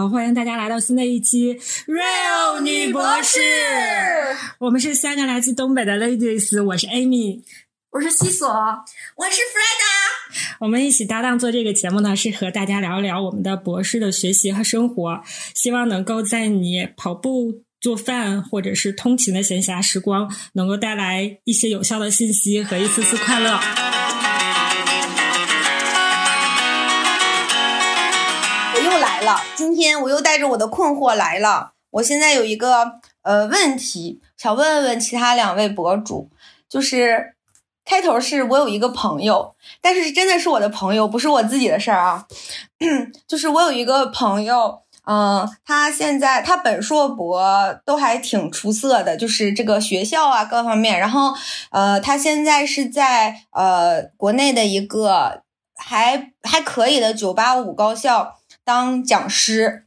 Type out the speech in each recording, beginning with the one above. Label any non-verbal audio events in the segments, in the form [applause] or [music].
好，欢迎大家来到新的一期 Real 女博士。我们是三个来自东北的 ladies，我是 Amy，我是西索，我是 Freda。我们一起搭档做这个节目呢，是和大家聊一聊我们的博士的学习和生活，希望能够在你跑步、做饭或者是通勤的闲暇时光，能够带来一些有效的信息和一丝丝快乐。今天我又带着我的困惑来了。我现在有一个呃问题，想问问其他两位博主，就是开头是我有一个朋友，但是真的是我的朋友，不是我自己的事儿啊。[clears throat] 就是我有一个朋友，嗯，他现在他本硕博都还挺出色的，就是这个学校啊各方面。然后呃，他现在是在呃国内的一个还还可以的九八五高校。当讲师，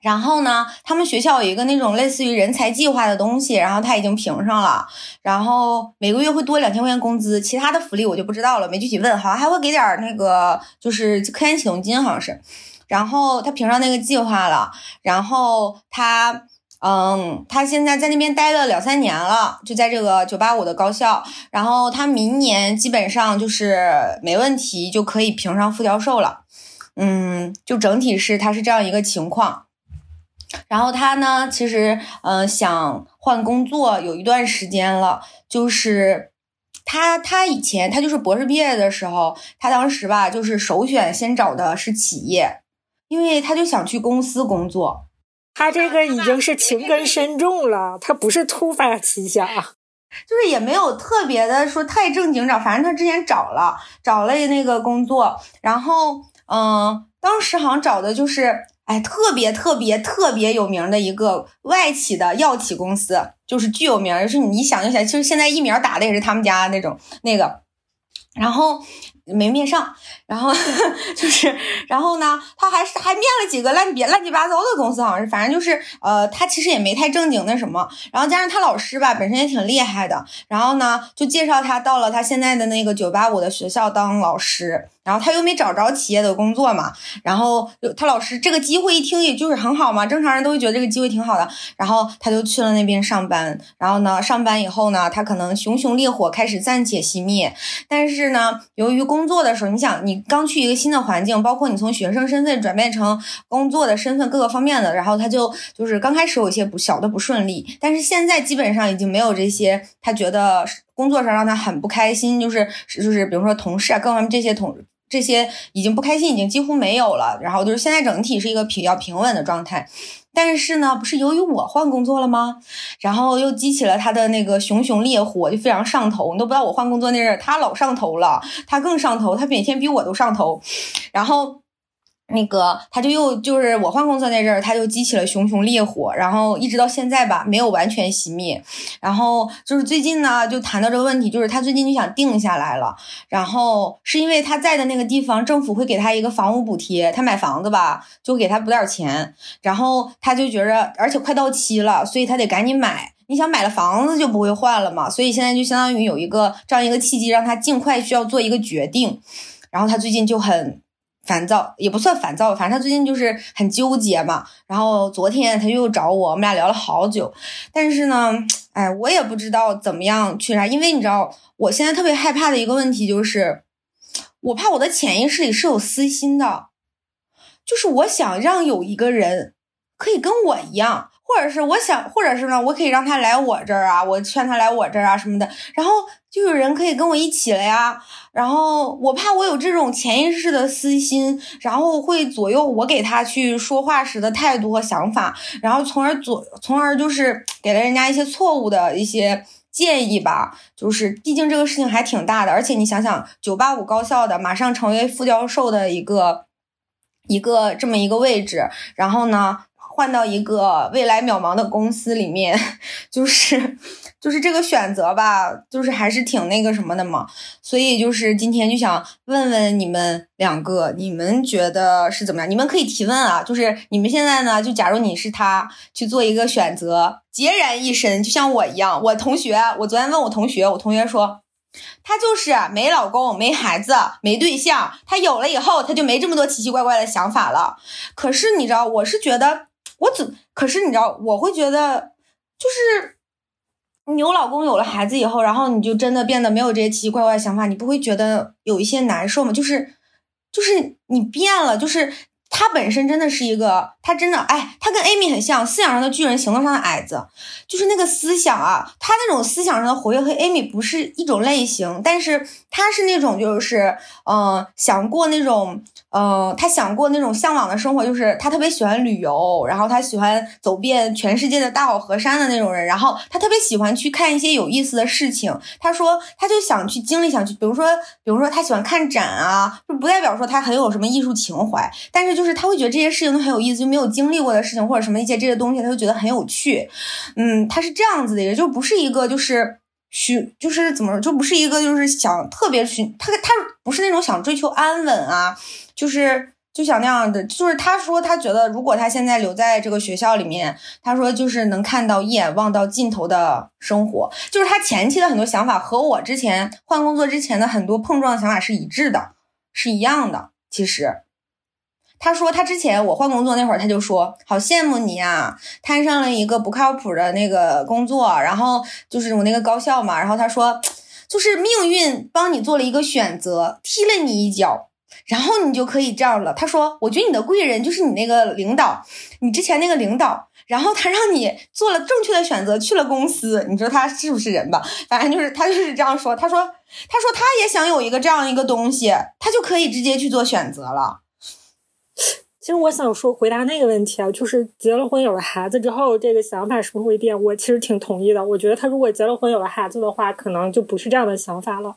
然后呢，他们学校有一个那种类似于人才计划的东西，然后他已经评上了，然后每个月会多两千块钱工资，其他的福利我就不知道了，没具体问，好像还会给点那个就是科研启动金，好像是。然后他评上那个计划了，然后他，嗯，他现在在那边待了两三年了，就在这个九八五的高校，然后他明年基本上就是没问题就可以评上副教授了。嗯，就整体是他是这样一个情况，然后他呢，其实嗯想换工作有一段时间了，就是他他以前他就是博士毕业的时候，他当时吧就是首选先找的是企业，因为他就想去公司工作。他这个已经是情根深重了，他不是突发奇想，就是也没有特别的说太正经找，反正他之前找了找了那个工作，然后。嗯，当时好像找的就是，哎，特别特别特别有名的一个外企的药企公司，就是巨有名，就是你想就想，其实现在疫苗打的也是他们家那种那个，然后。没面上，然后 [laughs] 就是，然后呢，他还是还面了几个乱别乱七八糟的公司，好像是，反正就是，呃，他其实也没太正经那什么，然后加上他老师吧，本身也挺厉害的，然后呢，就介绍他到了他现在的那个九八五的学校当老师，然后他又没找着企业的工作嘛，然后他老师这个机会一听，也就是很好嘛，正常人都会觉得这个机会挺好的，然后他就去了那边上班，然后呢，上班以后呢，他可能熊熊烈火开始暂且熄灭，但是呢，由于工作的时候，你想，你刚去一个新的环境，包括你从学生身份转变成工作的身份，各个方面的，然后他就就是刚开始有一些不小的不顺利，但是现在基本上已经没有这些，他觉得工作上让他很不开心，就是就是比如说同事啊，各方面这些同这些已经不开心，已经几乎没有了，然后就是现在整体是一个比较平稳的状态。但是呢，不是由于我换工作了吗？然后又激起了他的那个熊熊烈火，就非常上头。你都不知道我换工作那阵儿，他老上头了，他更上头，他每天比我都上头。然后。那个，他就又就是我换工作那阵儿，他就激起了熊熊烈火，然后一直到现在吧，没有完全熄灭。然后就是最近呢，就谈到这个问题，就是他最近就想定下来了。然后是因为他在的那个地方，政府会给他一个房屋补贴，他买房子吧，就给他补点钱。然后他就觉着，而且快到期了，所以他得赶紧买。你想买了房子就不会换了嘛，所以现在就相当于有一个这样一个契机，让他尽快需要做一个决定。然后他最近就很。烦躁也不算烦躁，反正他最近就是很纠结嘛。然后昨天他又找我，我们俩聊了好久。但是呢，哎，我也不知道怎么样去啥，因为你知道，我现在特别害怕的一个问题就是，我怕我的潜意识里是有私心的，就是我想让有一个人可以跟我一样。或者是我想，或者是呢，我可以让他来我这儿啊，我劝他来我这儿啊什么的，然后就有人可以跟我一起了呀。然后我怕我有这种潜意识的私心，然后会左右我给他去说话时的态度和想法，然后从而左，从而就是给了人家一些错误的一些建议吧。就是毕竟这个事情还挺大的，而且你想想，九八五高校的马上成为副教授的一个一个这么一个位置，然后呢？换到一个未来渺茫的公司里面，就是就是这个选择吧，就是还是挺那个什么的嘛。所以就是今天就想问问你们两个，你们觉得是怎么样？你们可以提问啊。就是你们现在呢，就假如你是他去做一个选择，孑然一身，就像我一样。我同学，我昨天问我同学，我同学说，她就是没老公、没孩子、没对象。她有了以后，她就没这么多奇奇怪怪的想法了。可是你知道，我是觉得我怎？可是你知道，我会觉得就是你有老公、有了孩子以后，然后你就真的变得没有这些奇奇怪怪的想法，你不会觉得有一些难受吗？就是就是你变了，就是。他本身真的是一个，他真的，哎，他跟 Amy 很像，思想上的巨人，行动上的矮子，就是那个思想啊，他那种思想上的活跃和 Amy 不是一种类型，但是他是那种就是，嗯，想过那种。嗯，他想过那种向往的生活，就是他特别喜欢旅游，然后他喜欢走遍全世界的大好河山的那种人，然后他特别喜欢去看一些有意思的事情。他说，他就想去经历，想去，比如说，比如说他喜欢看展啊，就不代表说他很有什么艺术情怀，但是就是就是他会觉得这些事情都很有意思，就没有经历过的事情或者什么一些这些东西，他就觉得很有趣。嗯，他是这样子的，也就不是一个就是。需就是怎么说，就不是一个就是想特别寻他他不是那种想追求安稳啊，就是就想那样的，就是他说他觉得如果他现在留在这个学校里面，他说就是能看到一眼望到尽头的生活，就是他前期的很多想法和我之前换工作之前的很多碰撞想法是一致的，是一样的，其实。他说，他之前我换工作那会儿，他就说好羡慕你啊，摊上了一个不靠谱的那个工作，然后就是我那个高校嘛，然后他说，就是命运帮你做了一个选择，踢了你一脚，然后你就可以这样了。他说，我觉得你的贵人就是你那个领导，你之前那个领导，然后他让你做了正确的选择，去了公司，你说他是不是人吧？反正就是他就是这样说。他说，他说他也想有一个这样一个东西，他就可以直接去做选择了。其实我想说，回答那个问题啊，就是结了婚有了孩子之后，这个想法是不是会变？我其实挺同意的。我觉得他如果结了婚有了孩子的话，可能就不是这样的想法了。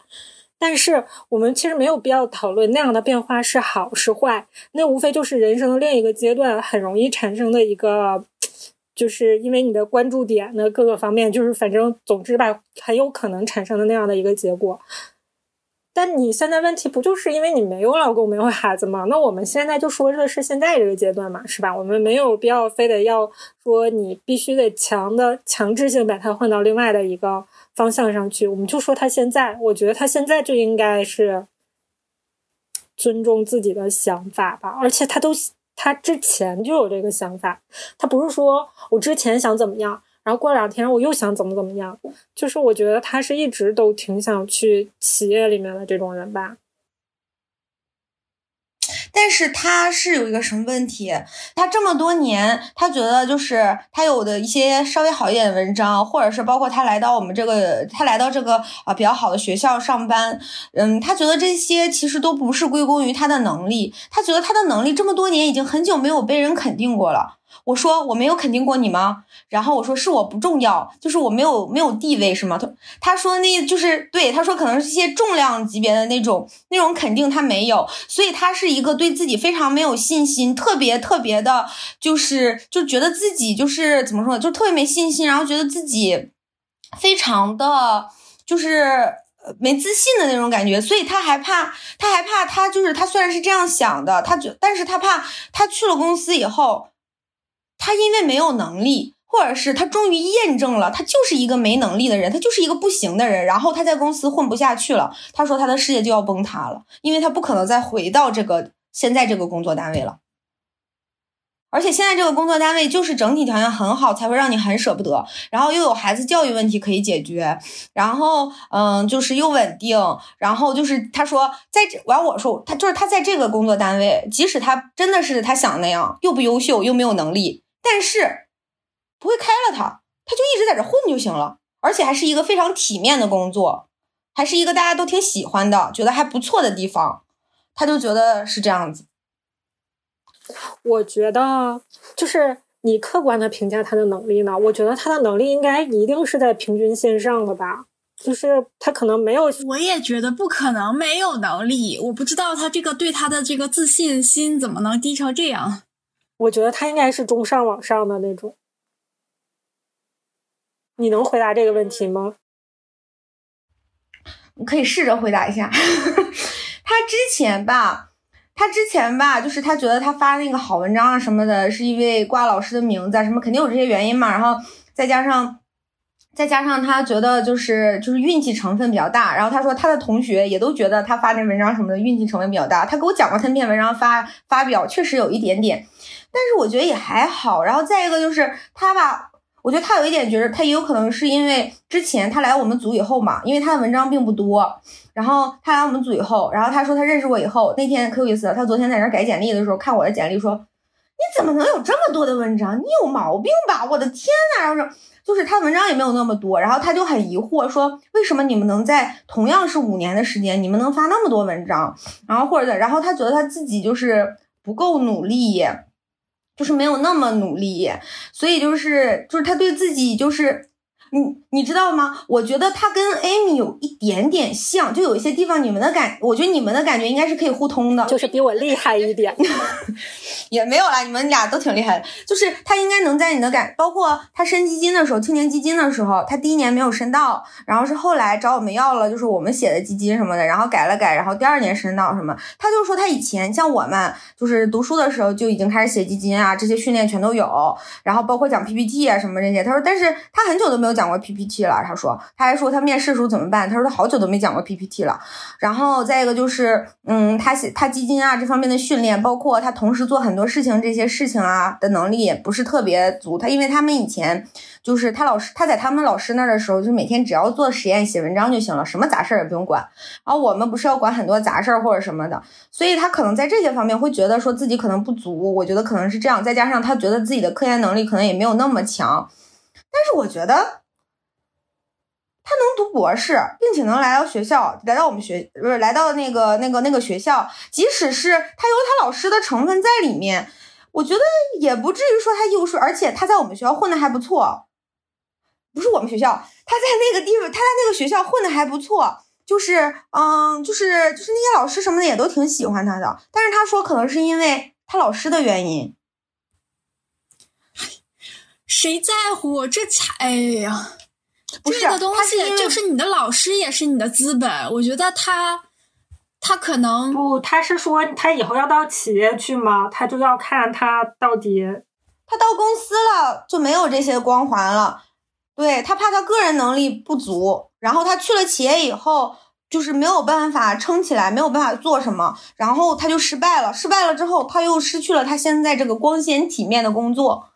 但是我们其实没有必要讨论那样的变化是好是坏，那无非就是人生的另一个阶段很容易产生的一个，就是因为你的关注点的各个方面，就是反正总之吧，很有可能产生的那样的一个结果。但你现在问题不就是因为你没有老公没有孩子吗？那我们现在就说的是现在这个阶段嘛，是吧？我们没有必要非得要说你必须得强的强制性把它换到另外的一个方向上去。我们就说他现在，我觉得他现在就应该是尊重自己的想法吧。而且他都他之前就有这个想法，他不是说我之前想怎么样。然后过两天我又想怎么怎么样，就是我觉得他是一直都挺想去企业里面的这种人吧。但是他是有一个什么问题？他这么多年，他觉得就是他有的一些稍微好一点的文章，或者是包括他来到我们这个，他来到这个啊比较好的学校上班，嗯，他觉得这些其实都不是归功于他的能力，他觉得他的能力这么多年已经很久没有被人肯定过了。我说我没有肯定过你吗？然后我说是我不重要，就是我没有没有地位是吗？他他说那就是对，他说可能是一些重量级别的那种那种肯定他没有，所以他是一个对自己非常没有信心，特别特别的，就是就觉得自己就是怎么说呢，就特别没信心，然后觉得自己非常的就是没自信的那种感觉，所以他还怕，他还怕他就是他虽然是这样想的，他觉但是他怕他去了公司以后。他因为没有能力，或者是他终于验证了他就是一个没能力的人，他就是一个不行的人，然后他在公司混不下去了。他说他的事业就要崩塌了，因为他不可能再回到这个现在这个工作单位了。而且现在这个工作单位就是整体条件很好，才会让你很舍不得。然后又有孩子教育问题可以解决，然后嗯，就是又稳定。然后就是他说在这完我说他就是他在这个工作单位，即使他真的是他想那样，又不优秀又没有能力。但是不会开了他，他就一直在这混就行了，而且还是一个非常体面的工作，还是一个大家都挺喜欢的，觉得还不错的地方，他就觉得是这样子。我觉得就是你客观的评价他的能力呢，我觉得他的能力应该一定是在平均线上的吧，就是他可能没有，我也觉得不可能没有能力，我不知道他这个对他的这个自信心怎么能低成这样。我觉得他应该是中上往上的那种，你能回答这个问题吗？你可以试着回答一下。[laughs] 他之前吧，他之前吧，就是他觉得他发那个好文章啊什么的，是因为挂老师的名字啊，什么肯定有这些原因嘛。然后再加上再加上他觉得就是就是运气成分比较大，然后他说他的同学也都觉得他发那文章什么的运气成分比较大。他给我讲过他那篇文章发发表确实有一点点，但是我觉得也还好。然后再一个就是他吧，我觉得他有一点觉得他也有可能是因为之前他来我们组以后嘛，因为他的文章并不多。然后他来我们组以后，然后他说他认识我以后，那天可有意思了。他昨天在那改简历的时候看我的简历说：“你怎么能有这么多的文章？你有毛病吧？我的天呐！”然后说。就是他文章也没有那么多，然后他就很疑惑说，为什么你们能在同样是五年的时间，你们能发那么多文章？然后或者，然后他觉得他自己就是不够努力，就是没有那么努力，所以就是就是他对自己就是。你你知道吗？我觉得他跟 Amy 有一点点像，就有一些地方你们的感，我觉得你们的感觉应该是可以互通的，就是比我厉害一点，[laughs] 也没有啦，你们俩都挺厉害的。就是他应该能在你的感，包括他申基金的时候，青年基金的时候，他第一年没有申到，然后是后来找我们要了，就是我们写的基金什么的，然后改了改，然后第二年申到什么。他就说他以前像我们，就是读书的时候就已经开始写基金啊，这些训练全都有，然后包括讲 PPT 啊什么这些。他说，但是他很久都没有。讲过 PPT 了，他说，他还说他面试时候怎么办？他说他好久都没讲过 PPT 了。然后再一个就是，嗯，他写他基金啊这方面的训练，包括他同时做很多事情这些事情啊的能力也不是特别足。他因为他们以前就是他老师他在他们老师那儿的时候，就每天只要做实验写文章就行了，什么杂事儿也不用管。然后我们不是要管很多杂事儿或者什么的，所以他可能在这些方面会觉得说自己可能不足。我觉得可能是这样，再加上他觉得自己的科研能力可能也没有那么强。但是我觉得。他能读博士，并且能来到学校，来到我们学不是来到那个那个那个学校，即使是他有他老师的成分在里面，我觉得也不至于说他优秀，而且他在我们学校混的还不错，不是我们学校，他在那个地方，他在那个学校混的还不错，就是嗯，就是就是那些老师什么的也都挺喜欢他的，但是他说可能是因为他老师的原因，谁在乎这才哎呀。这个东西就是你的老师也是你的资本，我觉得他他可能不，他是说他以后要到企业去吗？他就要看他到底，他到公司了就没有这些光环了。对他怕他个人能力不足，然后他去了企业以后就是没有办法撑起来，没有办法做什么，然后他就失败了。失败了之后，他又失去了他现在这个光鲜体面的工作。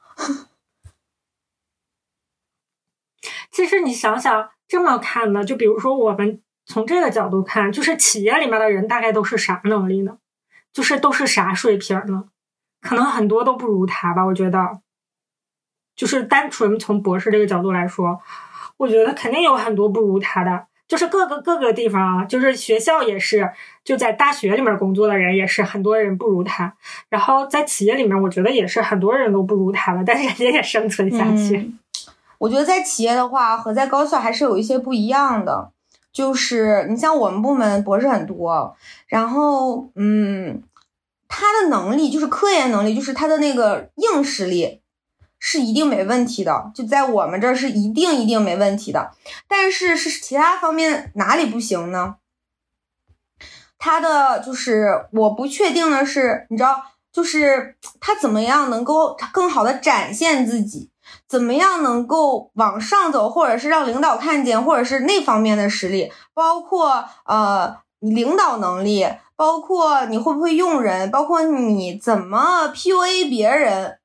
其实你想想，这么看呢，就比如说我们从这个角度看，就是企业里面的人大概都是啥能力呢？就是都是啥水平呢？可能很多都不如他吧。我觉得，就是单纯从博士这个角度来说，我觉得肯定有很多不如他的。就是各个各个地方啊，就是学校也是，就在大学里面工作的人也是很多人不如他。然后在企业里面，我觉得也是很多人都不如他了，但是人家也生存下去。我觉得在企业的话和在高校还是有一些不一样的，就是你像我们部门博士很多，然后嗯，他的能力就是科研能力，就是他的那个硬实力是一定没问题的，就在我们这儿是一定一定没问题的。但是是其他方面哪里不行呢？他的就是我不确定的是，你知道，就是他怎么样能够更好的展现自己。怎么样能够往上走，或者是让领导看见，或者是那方面的实力，包括呃领导能力，包括你会不会用人，包括你怎么 PUA 别人，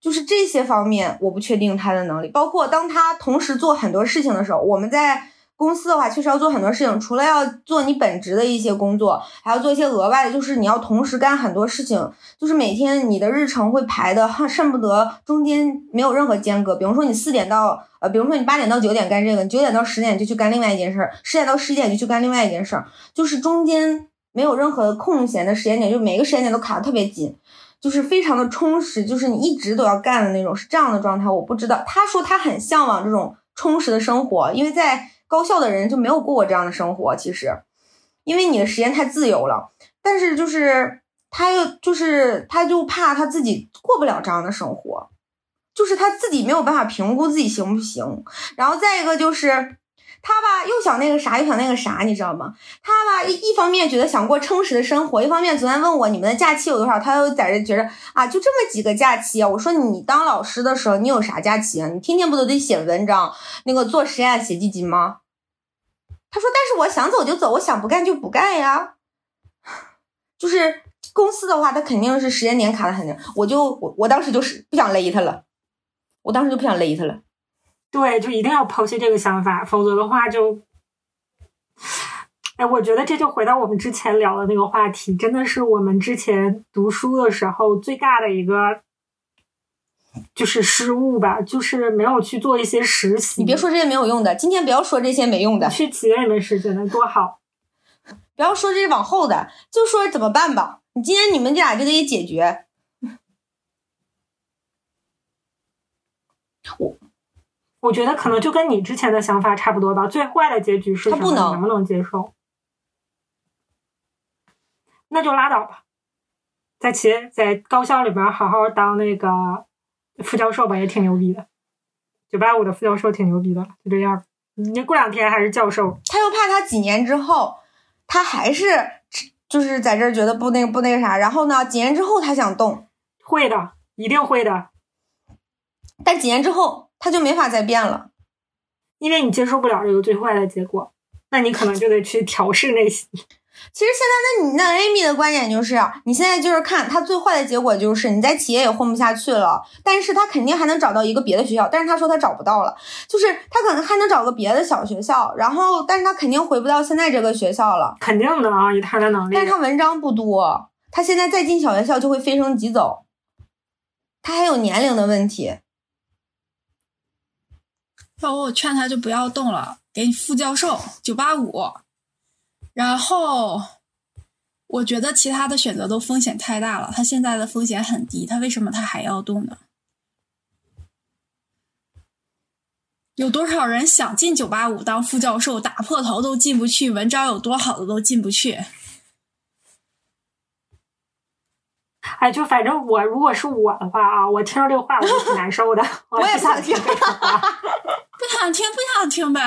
就是这些方面，我不确定他的能力。包括当他同时做很多事情的时候，我们在。公司的话，确实要做很多事情，除了要做你本职的一些工作，还要做一些额外的，就是你要同时干很多事情，就是每天你的日程会排的，恨不得中间没有任何间隔。比如说你四点到，呃，比如说你八点到九点干这个，你九点到十点就去干另外一件事儿，十点到十一点就去干另外一件事儿，就是中间没有任何空闲的时间点，就每个时间点都卡的特别紧，就是非常的充实，就是你一直都要干的那种，是这样的状态。我不知道，他说他很向往这种充实的生活，因为在。高校的人就没有过过这样的生活，其实，因为你的时间太自由了。但是就是他又就是他就怕他自己过不了这样的生活，就是他自己没有办法评估自己行不行。然后再一个就是他吧又想那个啥，又想那个啥，你知道吗？他吧一一方面觉得想过充实的生活，一方面昨天问我你们的假期有多少，他又在这觉着啊就这么几个假期啊。我说你当老师的时候你有啥假期啊？你天天不都得写文章，那个做实验写基金吗？他说，但是我想走就走，我想不干就不干呀。就是公司的话，他肯定是时间点卡的很紧，我就我我当时就是不想勒他了，我当时就不想勒他了。对，就一定要抛弃这个想法，否则的话就，哎，我觉得这就回到我们之前聊的那个话题，真的是我们之前读书的时候最大的一个就是失误吧，就是没有去做一些实习。你别说这些没有用的，今天不要说这些没用的，去企业里面实习能多好。不要说这是往后的，就说怎么办吧。你今天你们俩就得解决。我我觉得可能就跟你之前的想法差不多吧。最坏的结局是什么？能不能接受？那就拉倒吧，在企业在高校里边好好当那个副教授吧，也挺牛逼的。九八五的副教授挺牛逼的，就这样。你过两天还是教授。他又怕他几年之后。他还是就是在这儿觉得不那个不那个啥，然后呢，几年之后他想动，会的，一定会的。但几年之后他就没法再变了，因为你接受不了这个最坏的结果，那你可能就得去调试内心。其实现在，那你那 Amy 的观点就是，你现在就是看他最坏的结果就是你在企业也混不下去了，但是他肯定还能找到一个别的学校，但是他说他找不到了，就是他可能还能找个别的小学校，然后但是他肯定回不到现在这个学校了，肯定的啊，以他的能力，但是他文章不多，他现在再进小学校就会飞升即走，他还有年龄的问题，要我劝他就不要动了，给你副教授九八五。然后，我觉得其他的选择都风险太大了。他现在的风险很低，他为什么他还要动呢？有多少人想进九八五当副教授，打破头都进不去？文章有多好的都进不去？哎，就反正我如果是我的话啊，我听着这个话我就挺难受的。[laughs] 我也不想听这话，[laughs] 不想听，不想听呗。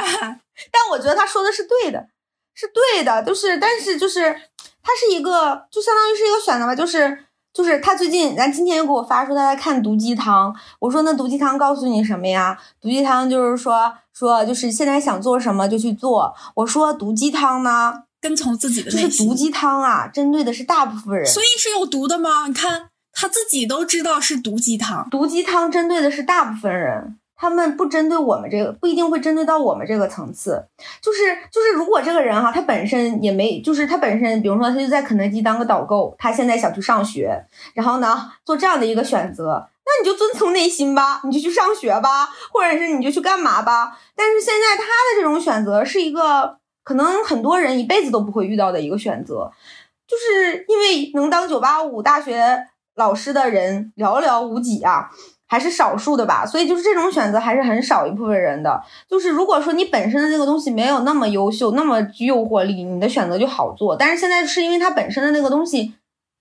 但我觉得他说的是对的。是对的，就是，但是就是，他是一个，就相当于是一个选择吧，就是，就是他最近，咱今天又给我发说他在看毒鸡汤，我说那毒鸡汤告诉你什么呀？毒鸡汤就是说说就是现在想做什么就去做。我说毒鸡汤呢，跟从自己的就是毒鸡汤啊，针对的是大部分人，所以是有毒的吗？你看他自己都知道是毒鸡汤，毒鸡汤针对的是大部分人。他们不针对我们这个，不一定会针对到我们这个层次。就是就是，如果这个人哈，他本身也没，就是他本身，比如说他就在肯德基当个导购，他现在想去上学，然后呢做这样的一个选择，那你就遵从内心吧，你就去上学吧，或者是你就去干嘛吧。但是现在他的这种选择是一个可能很多人一辈子都不会遇到的一个选择，就是因为能当九八五大学老师的人寥寥无几啊。还是少数的吧，所以就是这种选择还是很少一部分人的。就是如果说你本身的那个东西没有那么优秀，那么具诱惑力，你的选择就好做。但是现在是因为它本身的那个东西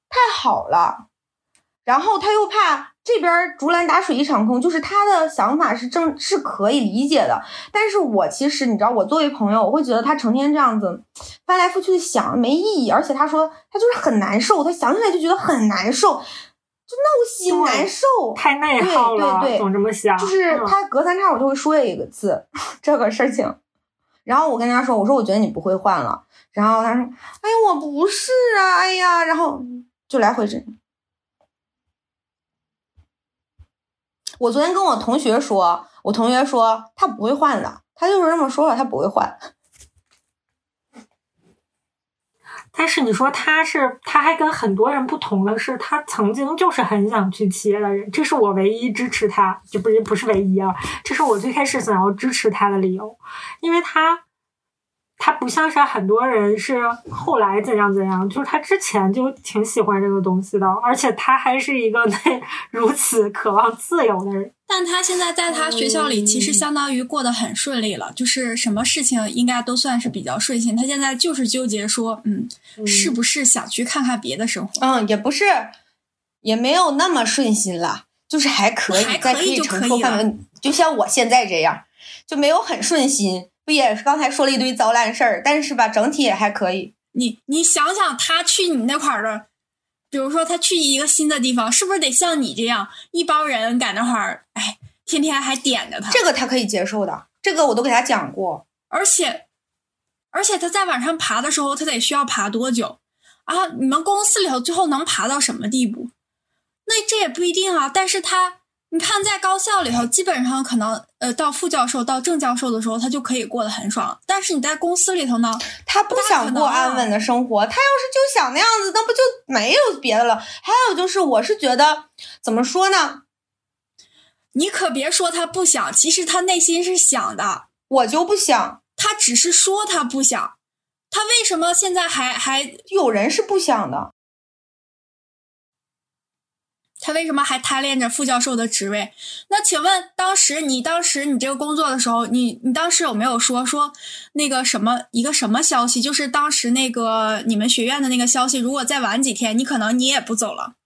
太好了，然后他又怕这边竹篮打水一场空，就是他的想法是正是可以理解的。但是我其实你知道，我作为朋友，我会觉得他成天这样子翻来覆去的想没意义，而且他说他就是很难受，他想起来就觉得很难受。就闹心难受，太内耗了，对对对，总这么想。就是他隔三差五就会说一个字 [laughs] 这个事情，然后我跟他说，我说我觉得你不会换了，然后他说，哎呀我不是啊，哎呀，然后就来回这。我昨天跟我同学说，我同学说他不会换的，他就是这么说了，他不会换。但是你说他是，他还跟很多人不同的是，他曾经就是很想去企业的人，这是我唯一支持他，就不是不是唯一啊，这是我最开始想要支持他的理由，因为他。他不像是很多人是后来怎样怎样，就是他之前就挺喜欢这个东西的，而且他还是一个那 [laughs] 如此渴望自由的人。但他现在在他学校里，其实相当于过得很顺利了，就是什么事情应该都算是比较顺心。他现在就是纠结说，嗯，是不是想去看看别的生活？嗯，也不是，也没有那么顺心了，就是还可以，在可以承受范围，就像我现在这样，就没有很顺心。不也是刚才说了一堆糟烂事儿，但是吧，整体也还可以。你你想想，他去你那块儿的，比如说他去一个新的地方，是不是得像你这样一帮人在那块儿，哎，天天还点着他？这个他可以接受的，这个我都给他讲过。而且，而且他在往上爬的时候，他得需要爬多久啊？你们公司里头最后能爬到什么地步？那这也不一定啊。但是他。你看，在高校里头，基本上可能，呃，到副教授、到正教授的时候，他就可以过得很爽。但是你在公司里头呢，他不想过安稳的生活，他要是就想那样子，那不就没有别的了？还有就是，我是觉得，怎么说呢？你可别说他不想，其实他内心是想的。我就不想，他只是说他不想。他为什么现在还还有人是不想的？他为什么还贪恋着副教授的职位？那请问，当时你当时你这个工作的时候，你你当时有没有说说那个什么一个什么消息？就是当时那个你们学院的那个消息，如果再晚几天，你可能你也不走了。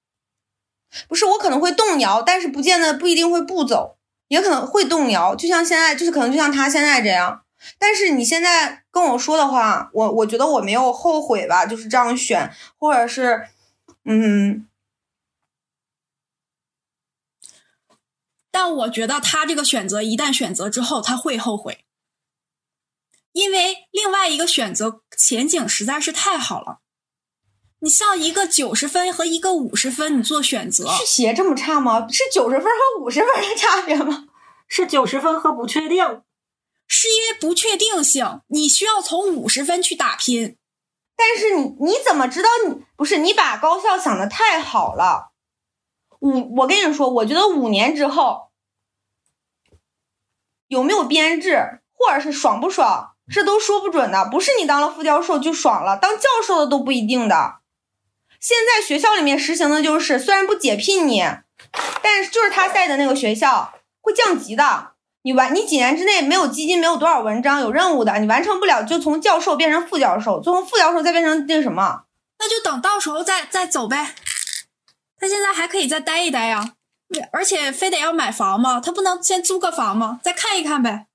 不是，我可能会动摇，但是不见得不一定会不走，也可能会动摇。就像现在，就是可能就像他现在这样。但是你现在跟我说的话，我我觉得我没有后悔吧，就是这样选，或者是嗯。但我觉得他这个选择一旦选择之后，他会后悔，因为另外一个选择前景实在是太好了。你像一个九十分和一个五十分，你做选择，是鞋这么差吗？是九十分和五十分的差别吗？[laughs] 是九十分和不确定，是因为不确定性，你需要从五十分去打拼。但是你你怎么知道你不是你把高校想的太好了？五，我跟你说，我觉得五年之后。有没有编制，或者是爽不爽，这都说不准的。不是你当了副教授就爽了，当教授的都不一定的。现在学校里面实行的就是，虽然不解聘你，但是就是他在的那个学校会降级的。你完，你几年之内没有基金，没有多少文章，有任务的，你完成不了，就从教授变成副教授，从副教授再变成那什么，那就等到时候再再走呗。他现在还可以再待一待呀。而且非得要买房吗？他不能先租个房吗？再看一看呗。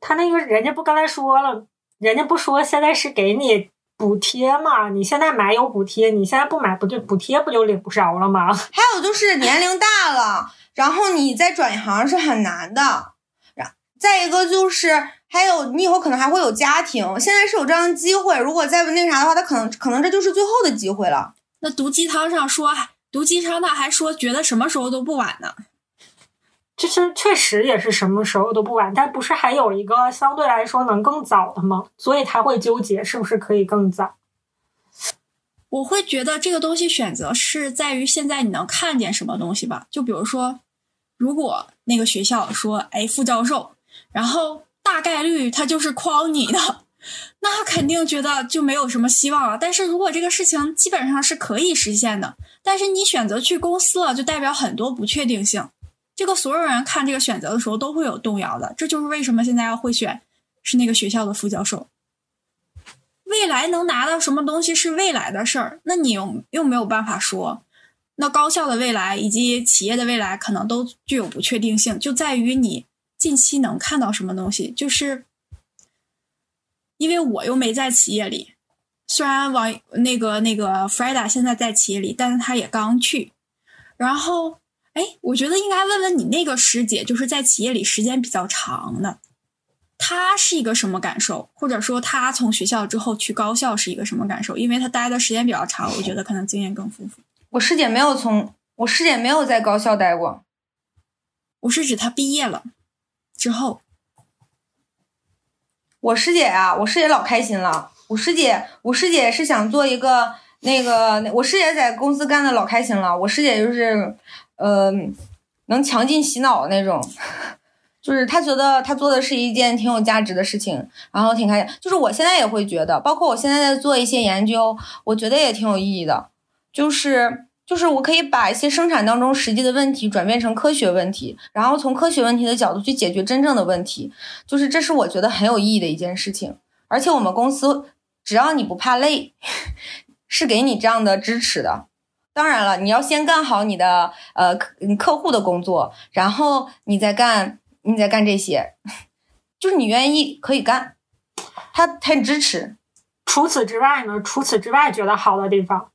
他那个人家不刚才说了，人家不说现在是给你补贴吗？你现在买有补贴，你现在不买不就补贴不就领不着了吗？[laughs] 还有就是年龄大了，然后你再转行是很难的。然再一个就是还有你以后可能还会有家庭，现在是有这样的机会，如果再不那啥的话，他可能可能这就是最后的机会了。那毒鸡汤上说，毒鸡汤他还说觉得什么时候都不晚呢。其实确实也是什么时候都不晚，但不是还有一个相对来说能更早的吗？所以他会纠结是不是可以更早。我会觉得这个东西选择是在于现在你能看见什么东西吧？就比如说，如果那个学校说，哎，副教授，然后大概率他就是诓你的。[laughs] 那他肯定觉得就没有什么希望了。但是如果这个事情基本上是可以实现的，但是你选择去公司了，就代表很多不确定性。这个所有人看这个选择的时候都会有动摇的。这就是为什么现在要会选是那个学校的副教授。未来能拿到什么东西是未来的事儿，那你又又没有办法说。那高校的未来以及企业的未来可能都具有不确定性，就在于你近期能看到什么东西，就是。因为我又没在企业里，虽然王那个那个 Freda 现在在企业里，但是他也刚去。然后，哎，我觉得应该问问你那个师姐，就是在企业里时间比较长的，她是一个什么感受？或者说，她从学校之后去高校是一个什么感受？因为她待的时间比较长，我觉得可能经验更丰富。我师姐没有从，我师姐没有在高校待过。我是指她毕业了之后。我师姐呀，我师姐老开心了。我师姐，我师姐是想做一个那个，我师姐在公司干的老开心了。我师姐就是，呃，能强劲洗脑那种，[laughs] 就是她觉得她做的是一件挺有价值的事情，然后挺开心。就是我现在也会觉得，包括我现在在做一些研究，我觉得也挺有意义的，就是。就是我可以把一些生产当中实际的问题转变成科学问题，然后从科学问题的角度去解决真正的问题。就是这是我觉得很有意义的一件事情。而且我们公司只要你不怕累，[laughs] 是给你这样的支持的。当然了，你要先干好你的呃客客户的工作，然后你再干你再干这些，[laughs] 就是你愿意可以干，他他支持。除此之外呢？除此之外，觉得好的地方，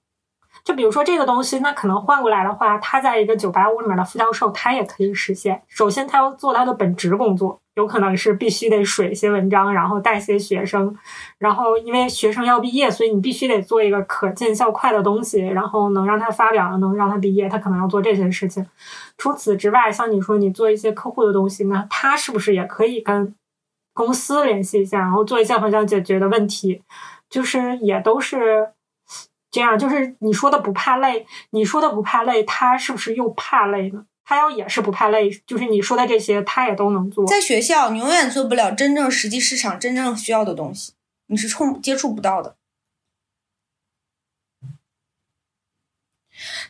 就比如说这个东西，那可能换过来的话，他在一个九八五里面的副教授，他也可以实现。首先，他要做他的本职工作，有可能是必须得水一些文章，然后带些学生，然后因为学生要毕业，所以你必须得做一个可见效快的东西，然后能让他发表，能让他毕业，他可能要做这些事情。除此之外，像你说你做一些客户的东西，那他是不是也可以跟公司联系一下，然后做一些很想解决的问题？就是也都是这样，就是你说的不怕累，你说的不怕累，他是不是又怕累呢？他要也是不怕累，就是你说的这些，他也都能做。在学校，你永远做不了真正实际市场真正需要的东西，你是冲接触不到的。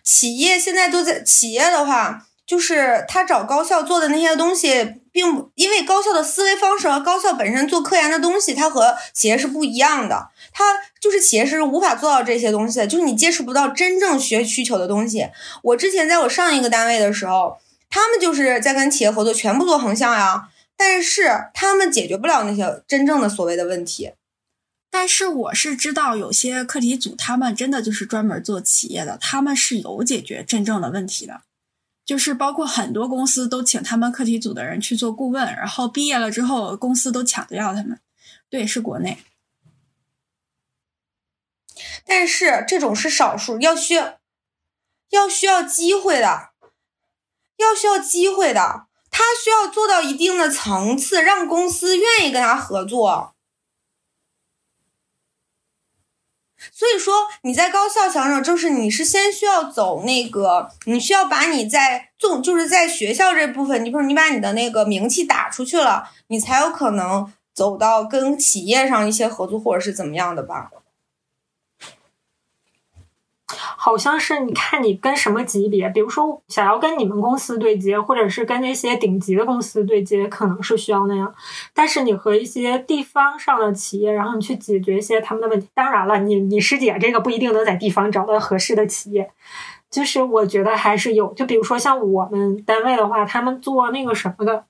企业现在都在企业的话。就是他找高校做的那些东西，并不因为高校的思维方式和高校本身做科研的东西，它和企业是不一样的。它就是企业是无法做到这些东西的，就是你接触不到真正学需求的东西。我之前在我上一个单位的时候，他们就是在跟企业合作，全部做横向呀，但是他们解决不了那些真正的所谓的问题。但是我是知道有些课题组，他们真的就是专门做企业的，他们是有解决真正的问题的。就是包括很多公司都请他们课题组的人去做顾问，然后毕业了之后，公司都抢着要他们。对，是国内，但是这种是少数，要需要要需要机会的，要需要机会的，他需要做到一定的层次，让公司愿意跟他合作。所以说你在高校想想，就是你是先需要走那个，你需要把你在纵就是在学校这部分，你比如你把你的那个名气打出去了，你才有可能走到跟企业上一些合作或者是怎么样的吧。好像是你看你跟什么级别，比如说想要跟你们公司对接，或者是跟那些顶级的公司对接，可能是需要那样。但是你和一些地方上的企业，然后你去解决一些他们的问题。当然了，你你师姐这个不一定能在地方找到合适的企业。就是我觉得还是有，就比如说像我们单位的话，他们做那个什么的，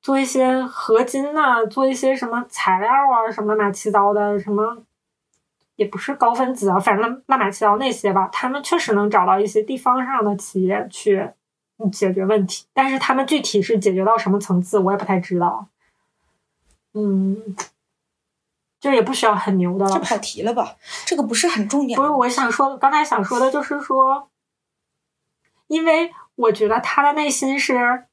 做一些合金呐，做一些什么材料啊，什么乱七八糟的什么。也不是高分子啊，反正乱七八糟那些吧，他们确实能找到一些地方上的企业去解决问题，但是他们具体是解决到什么层次，我也不太知道。嗯，就也不需要很牛的。这跑题了吧？这个不是很重点。不是，我想说，刚才想说的就是说，因为我觉得他的内心是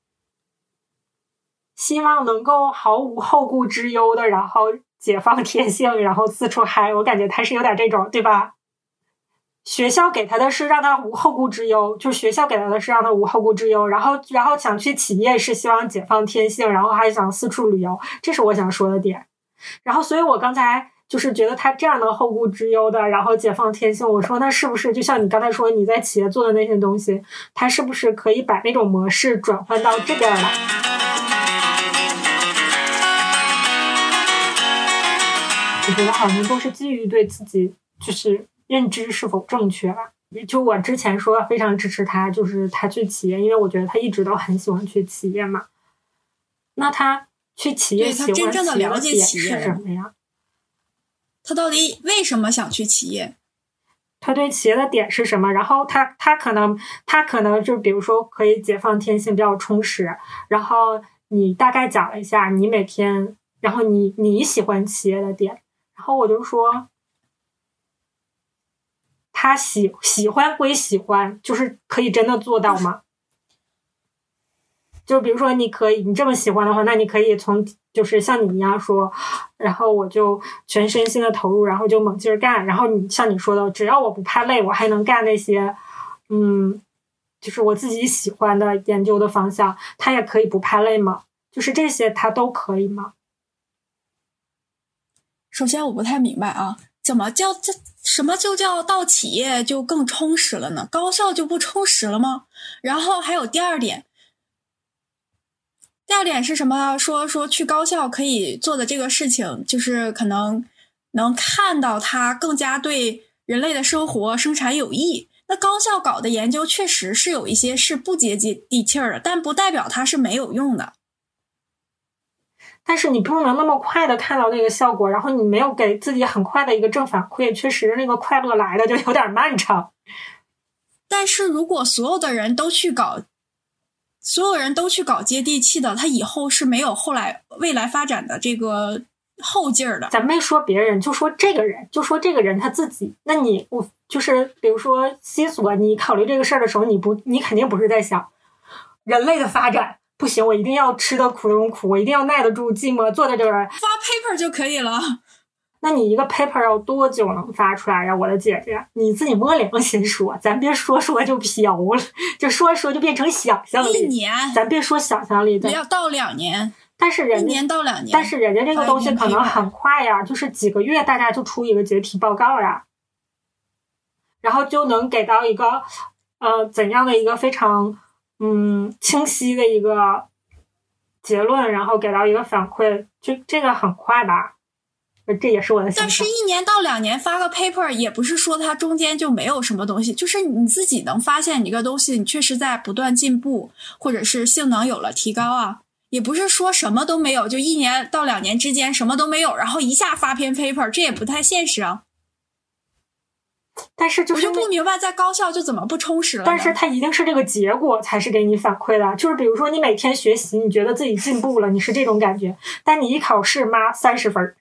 希望能够毫无后顾之忧的，然后。解放天性，然后四处嗨，我感觉他是有点这种，对吧？学校给他的是让他无后顾之忧，就是学校给他的是让他无后顾之忧，然后然后想去企业是希望解放天性，然后还想四处旅游，这是我想说的点。然后，所以我刚才就是觉得他这样的后顾之忧的，然后解放天性，我说那是不是就像你刚才说你在企业做的那些东西，他是不是可以把那种模式转换到这边来？我觉得好像都是基于对自己就是认知是否正确吧。就我之前说非常支持他，就是他去企业，因为我觉得他一直都很喜欢去企业嘛。那他去企业，他真正的了解企业是什么呀？他到底为什么想去企业？他对企业的点是什么？然后他他可能他可能就比如说可以解放天性比较充实。然后你大概讲了一下你每天，然后你你喜欢企业的点。然后我就说，他喜喜欢归喜欢，就是可以真的做到吗？[laughs] 就比如说，你可以你这么喜欢的话，那你可以从就是像你一样说，然后我就全身心的投入，然后就猛劲儿干。然后你像你说的，只要我不怕累，我还能干那些，嗯，就是我自己喜欢的研究的方向，他也可以不怕累吗？就是这些他都可以吗？首先，我不太明白啊，怎么叫这什么就叫到企业就更充实了呢？高校就不充实了吗？然后还有第二点，第二点是什么？说说去高校可以做的这个事情，就是可能能看到它更加对人类的生活生产有益。那高校搞的研究确实是有一些是不接地地气儿的，但不代表它是没有用的。但是你不能那么快的看到那个效果，然后你没有给自己很快的一个正反馈，确实那个快乐来的就有点漫长。但是如果所有的人都去搞，所有人都去搞接地气的，他以后是没有后来未来发展的这个后劲儿的。咱没说别人，就说这个人，就说这个人他自己。那你我就是比如说西索，你考虑这个事儿的时候，你不，你肯定不是在想人类的发展不行，我一定要吃的苦中苦，我一定要耐得住寂寞，坐在这儿发 paper 就可以了。那你一个 paper 要多久能发出来呀，我的姐姐？你自己摸良心说，咱别说说就飘了，就说说就变成想象力。一年，咱别说想象力，要到两年。但是人一年到两年，但是人家这个东西可能很快呀，就是几个月大家就出一个解题报告呀，然后就能给到一个呃怎样的一个非常嗯清晰的一个结论，然后给到一个反馈，就这个很快吧。这也是我的想法。但是，一年到两年发个 paper，也不是说它中间就没有什么东西，就是你自己能发现一个东西，你确实在不断进步，或者是性能有了提高啊。也不是说什么都没有，就一年到两年之间什么都没有，然后一下发篇 paper，这也不太现实啊。但是就是，我就不明白，在高校就怎么不充实了？但是，它一定是这个结果才是给你反馈的。就是比如说，你每天学习，你觉得自己进步了，你是这种感觉。但你一考试，妈三十分。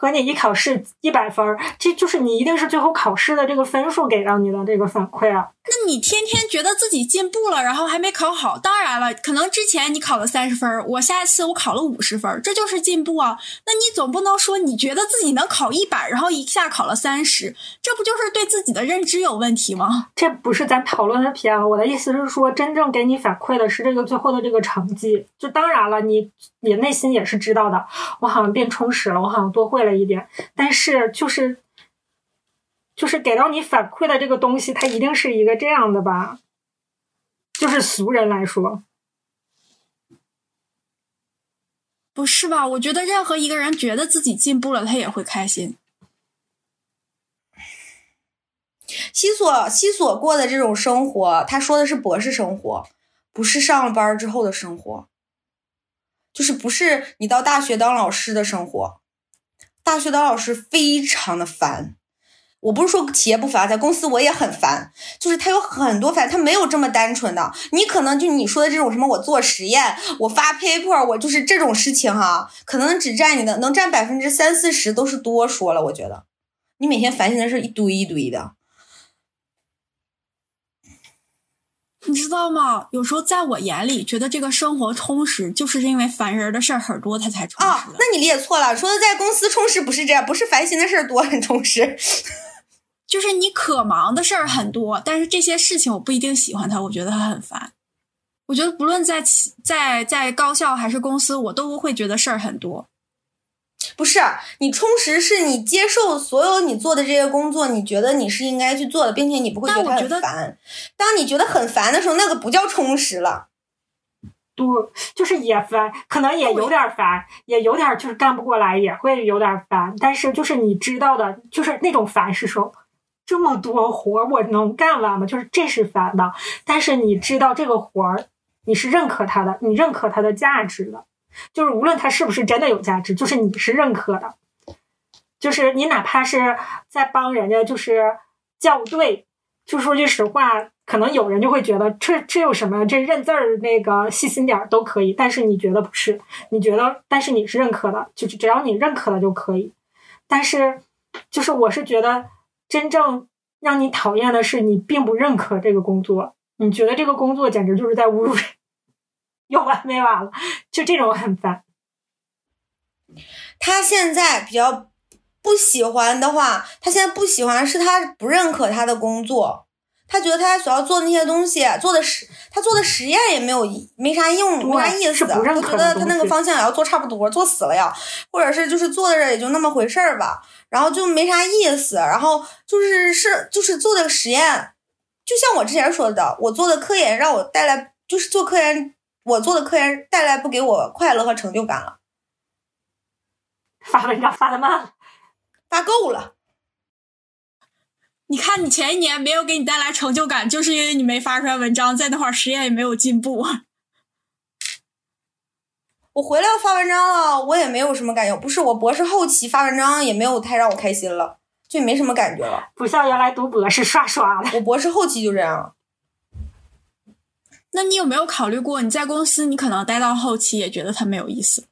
和你一考试一百分儿，这就是你一定是最后考试的这个分数给到你的这个反馈啊。那你天天觉得自己进步了，然后还没考好，当然了，可能之前你考了三十分，我下一次我考了五十分，这就是进步啊。那你总不能说你觉得自己能考一百，然后一下考了三十，这不就是对自己的认知有问题吗？这不是咱讨论的偏了。我的意思是说，真正给你反馈的是这个最后的这个成绩。就当然了，你你内心也是知道的，我好像变充实了，我好像多会了。一点，但是就是就是给到你反馈的这个东西，它一定是一个这样的吧？就是俗人来说，不是吧？我觉得任何一个人觉得自己进步了，他也会开心。西索西索过的这种生活，他说的是博士生活，不是上了班之后的生活，就是不是你到大学当老师的生活。大学当老师非常的烦，我不是说企业不烦，在公司我也很烦，就是他有很多烦，他没有这么单纯的。你可能就你说的这种什么，我做实验，我发 paper，我就是这种事情哈，可能只占你的能占百分之三四十都是多说了。我觉得你每天烦心的事一堆一堆的。你知道吗？有时候在我眼里，觉得这个生活充实，就是因为烦人的事儿很多，他才充实。那你理解错了，说的在公司充实不是这样，不是烦心的事儿多很充实，[laughs] 就是你可忙的事儿很多，但是这些事情我不一定喜欢它，我觉得它很烦。我觉得不论在在在高校还是公司，我都会觉得事儿很多。不是你充实，是你接受所有你做的这些工作，你觉得你是应该去做的，并且你不会觉得很烦。当你觉得很烦的时候，那个不叫充实了。对，就是也烦，可能也有点烦，也有点就是干不过来，也会有点烦。但是就是你知道的，就是那种烦是说这么多活我能干完吗？就是这是烦的。但是你知道这个活儿，你是认可它的，你认可它的价值的。就是无论它是不是真的有价值，就是你是认可的，就是你哪怕是在帮人家就是校对，就说句实话，可能有人就会觉得这这有什么？这认字儿那个细心点儿都可以，但是你觉得不是？你觉得，但是你是认可的，就是只要你认可了就可以。但是就是我是觉得，真正让你讨厌的是你并不认可这个工作，你觉得这个工作简直就是在侮辱人。有完没完了？就这种很烦。他现在比较不喜欢的话，他现在不喜欢是他不认可他的工作，他觉得他所要做那些东西做的实，他做的实验也没有没啥用，没啥意思。他觉得他那个方向也要做差不多，做死了要，或者是就是做的也就那么回事儿吧，然后就没啥意思。然后就是是就是做的实验，就像我之前说的，我做的科研让我带来就是做科研。我做的科研带来不给我快乐和成就感了。发文章发的慢了，发够了。你看，你前一年没有给你带来成就感，就是因为你没发出来文章，在那会儿实验也没有进步。[laughs] 我回来发文章了，我也没有什么感觉。不是我博士后期发文章也没有太让我开心了，就没什么感觉了。不像原来读博士刷刷的。我博士后期就这样。那你有没有考虑过，你在公司你可能待到后期也觉得它没有意思？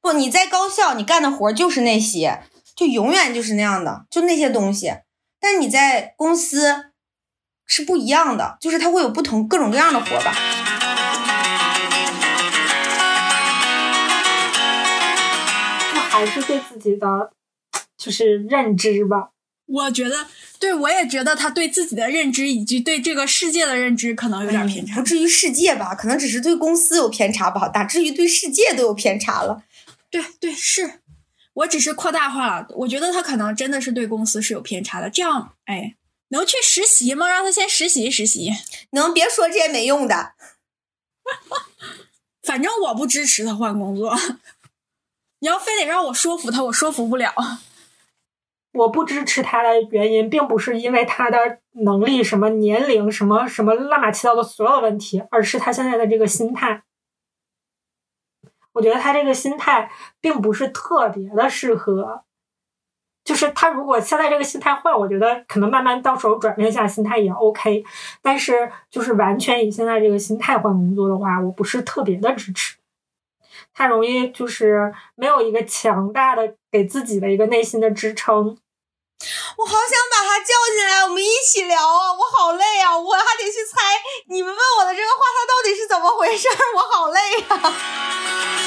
不，你在高校你干的活就是那些，就永远就是那样的，就那些东西。但你在公司是不一样的，就是它会有不同各种各样的活吧。还是对自己的就是认知吧。我觉得，对我也觉得他对自己的认知以及对这个世界的认知可能有点偏差。不至于世界吧，可能只是对公司有偏差吧，哪至于对世界都有偏差了？对对，是我只是扩大化了。我觉得他可能真的是对公司是有偏差的。这样，哎，能去实习吗？让他先实习实习。能别说这些没用的。反正我不支持他换工作。[laughs] 你要非得让我说服他，我说服不了。我不支持他的原因，并不是因为他的能力、什么年龄、什么什么乱七八糟的所有问题，而是他现在的这个心态。我觉得他这个心态并不是特别的适合。就是他如果现在这个心态换，我觉得可能慢慢到时候转变一下心态也 OK。但是就是完全以现在这个心态换工作的话，我不是特别的支持。他容易就是没有一个强大的给自己的一个内心的支撑。我好想把他叫进来，我们一起聊啊！我好累啊，我还得去猜你们问我的这个话，他到底是怎么回事？我好累啊！